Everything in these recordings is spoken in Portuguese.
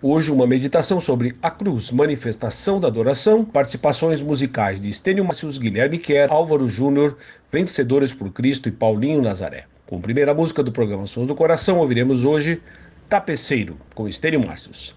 Hoje, uma meditação sobre a cruz, manifestação da adoração, participações musicais de Estênio Macius, Guilherme Quer, Álvaro Júnior, Vencedores por Cristo e Paulinho Nazaré. Com a primeira música do programa Sons do Coração, ouviremos hoje Tapeceiro, com Estênio Márcios.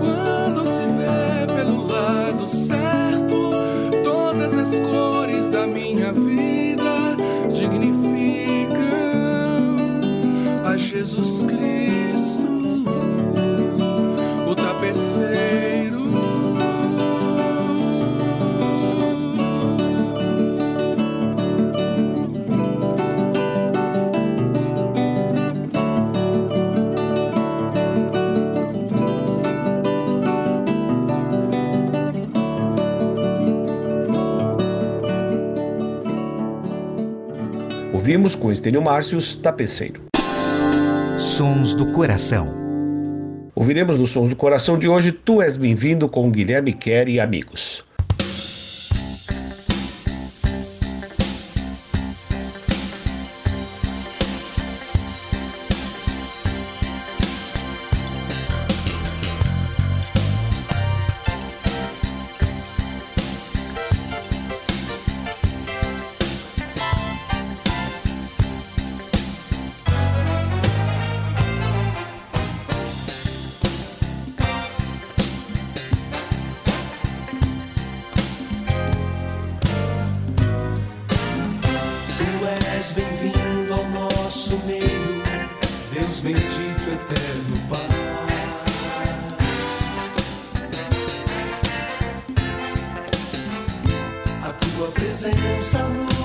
Quando se vê pelo lado certo, todas as cores da minha vida dignificam a Jesus Cristo. Ouvimos com Estênio Márcios, Tapeceiro. Sons do Coração. Ouviremos nos Sons do Coração de hoje Tu És Bem-vindo com Guilherme Kerr e amigos. Tua presença nos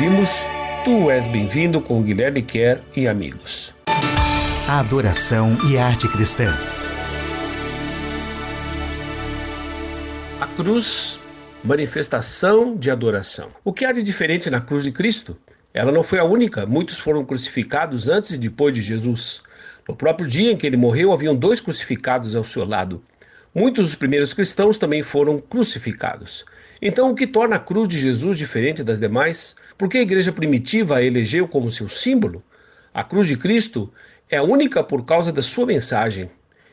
Ouvimos Tu És Bem-vindo com Guilherme Kerr e amigos. A adoração e arte cristã. A cruz, manifestação de adoração. O que há de diferente na cruz de Cristo? Ela não foi a única, muitos foram crucificados antes e depois de Jesus. No próprio dia em que ele morreu, haviam dois crucificados ao seu lado. Muitos dos primeiros cristãos também foram crucificados. Então, o que torna a cruz de Jesus diferente das demais? Por que a igreja primitiva a elegeu como seu símbolo? A cruz de Cristo é única por causa da sua mensagem.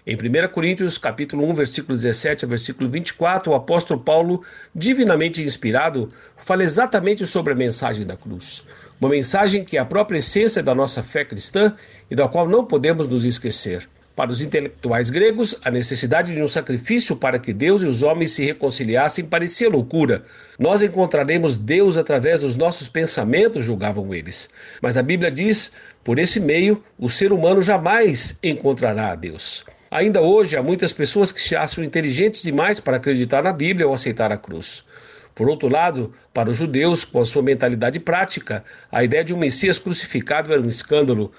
Em 1 Coríntios capítulo 1, versículo 17 a versículo 24, o apóstolo Paulo, divinamente inspirado, fala exatamente sobre a mensagem da cruz. Uma mensagem que é a própria essência da nossa fé cristã e da qual não podemos nos esquecer. Para os intelectuais gregos, a necessidade de um sacrifício para que Deus e os homens se reconciliassem parecia loucura. Nós encontraremos Deus através dos nossos pensamentos, julgavam eles. Mas a Bíblia diz: por esse meio, o ser humano jamais encontrará a Deus. Ainda hoje, há muitas pessoas que se acham inteligentes demais para acreditar na Bíblia ou aceitar a cruz. Por outro lado, para os judeus, com a sua mentalidade prática, a ideia de um Messias crucificado era um escândalo.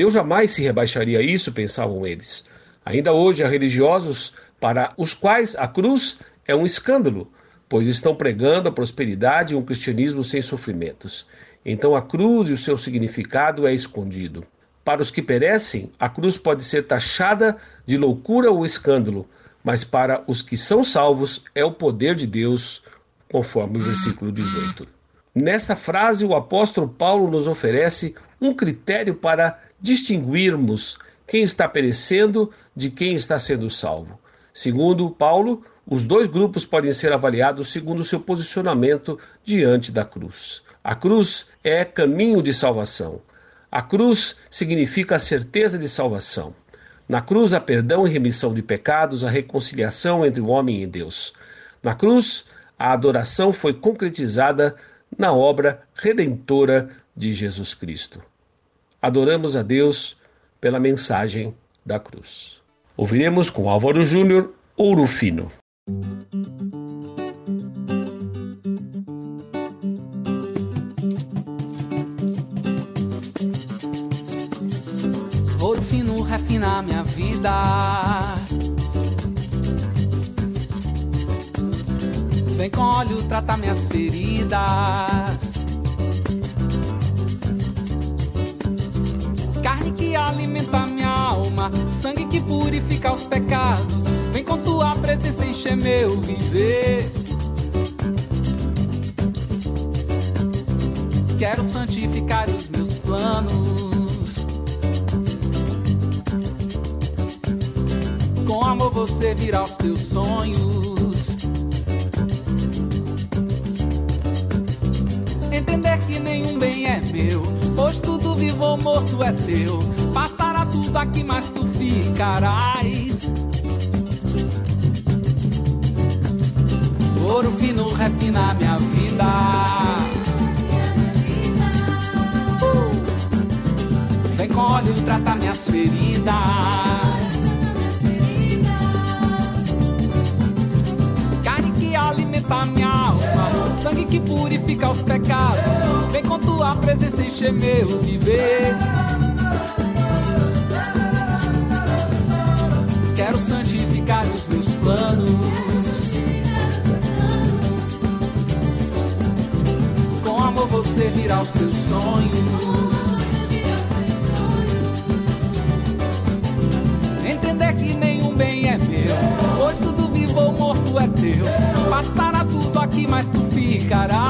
Deus jamais se rebaixaria a isso, pensavam eles. Ainda hoje há religiosos para os quais a cruz é um escândalo, pois estão pregando a prosperidade e um cristianismo sem sofrimentos. Então a cruz e o seu significado é escondido. Para os que perecem, a cruz pode ser taxada de loucura ou escândalo, mas para os que são salvos é o poder de Deus, conforme o versículo 18. Nessa frase, o apóstolo Paulo nos oferece um critério para distinguirmos quem está perecendo de quem está sendo salvo. Segundo Paulo, os dois grupos podem ser avaliados segundo seu posicionamento diante da cruz. A cruz é caminho de salvação. A cruz significa a certeza de salvação. Na cruz há perdão e remissão de pecados, a reconciliação entre o homem e Deus. Na cruz, a adoração foi concretizada na obra redentora de Jesus Cristo. Adoramos a Deus pela mensagem da cruz. Ouviremos com Álvaro Júnior Ouro Fino. Ouro fino refina minha vida. Vem com óleo tratar minhas feridas. Carne que alimenta minha alma, sangue que purifica os pecados. Vem com tua presença encher meu viver. Quero santificar os meus planos. Com amor você virá os teus sonhos. Entender que nenhum bem é meu, pois tudo vivo ou morto é teu. Passará tudo aqui, mas tu ficarás. Ouro fino refina minha vida. Vem com óleo tratar minhas feridas. Alimenta minha alma, sangue que purifica os pecados. Vem com tua presença encher meu viver. Quero santificar os meus planos. Com amor você virá os seus sonhos. Entender que nenhum bem é meu, pois tudo vivo ou morto é teu. Passará tudo aqui, mas tu ficarás.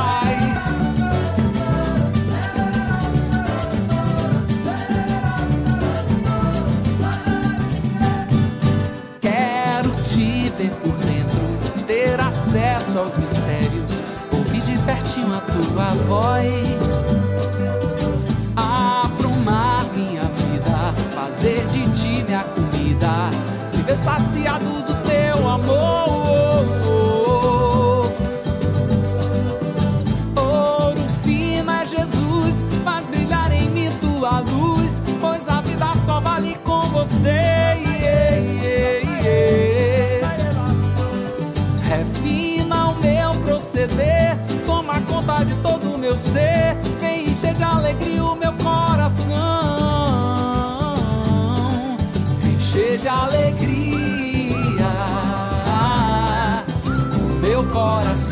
Quero te ver por dentro, ter acesso aos mistérios, ouvir de pertinho a tua voz. Aprumar minha vida, fazer de ti minha comida, viver saciado do teu amor. Meu ser, vem encher de alegria o meu coração, encher de alegria. O meu coração,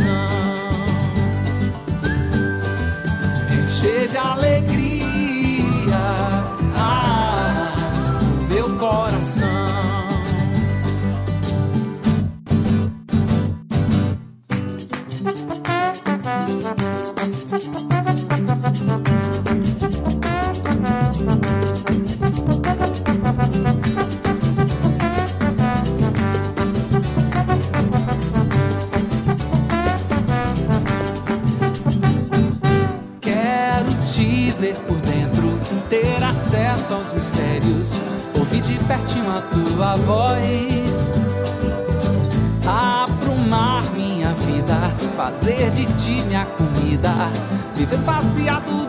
minha comida, viver saciado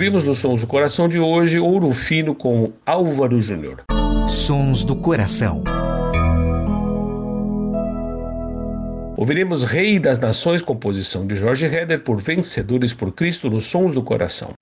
Ouvimos nos Sons do Coração de hoje Ouro Fino com Álvaro Júnior. Sons do Coração. Ouviremos Rei das Nações, composição de Jorge Heder por Vencedores por Cristo nos Sons do Coração.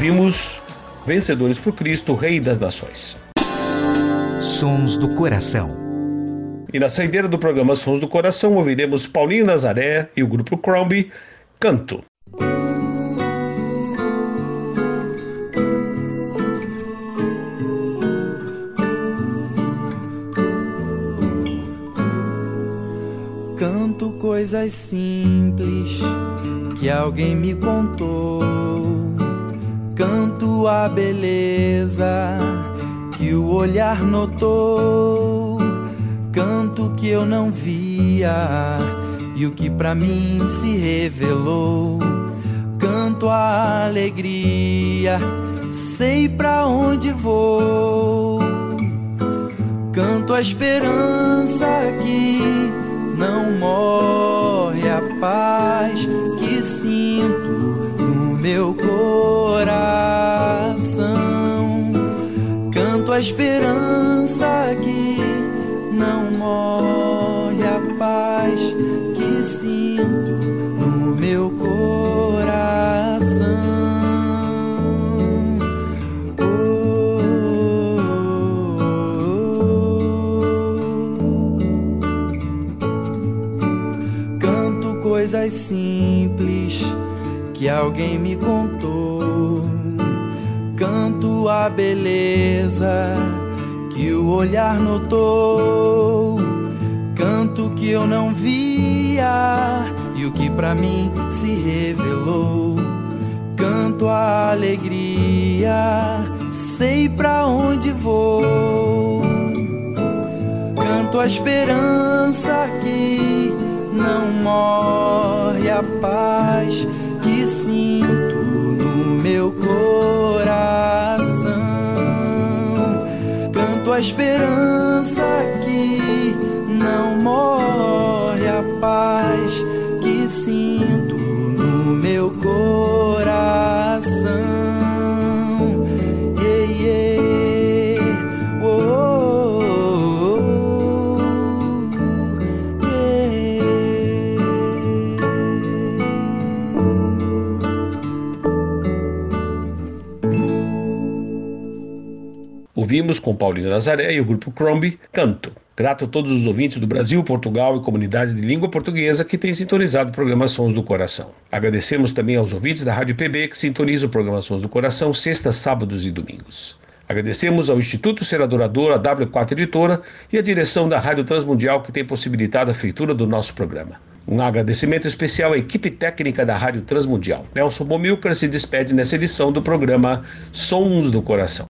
Ouvimos Vencedores por Cristo, Rei das Nações. Sons do Coração. E na saideira do programa Sons do Coração ouviremos Paulinho Nazaré e o grupo Crombie, Canto. Canto coisas simples que alguém me contou. Canto a beleza que o olhar notou. Canto que eu não via e o que pra mim se revelou. Canto a alegria, sei pra onde vou. Canto a esperança que não morre a paz meu coração. Canto a esperança que não morre a paz que sinto no meu coração. Canto coisas simples que alguém me contou. Canto a beleza que o olhar notou. Canto que eu não via e o que pra mim se revelou. Canto a alegria, sei pra onde vou. Canto a esperança que não morre a paz coração. Canto a esperança que não morre Ouvimos com Paulinho Nazaré e o grupo Crombie, Canto. Grato a todos os ouvintes do Brasil, Portugal e comunidades de língua portuguesa que têm sintonizado o programa Sons do Coração. Agradecemos também aos ouvintes da Rádio PB que sintonizam o programa Sons do Coração sextas, sábados e domingos. Agradecemos ao Instituto Ser Adorador, a W4 Editora e a direção da Rádio Transmundial que tem possibilitado a feitura do nosso programa. Um agradecimento especial à equipe técnica da Rádio Transmundial. Nelson Bomilcar se despede nessa edição do programa Sons do Coração.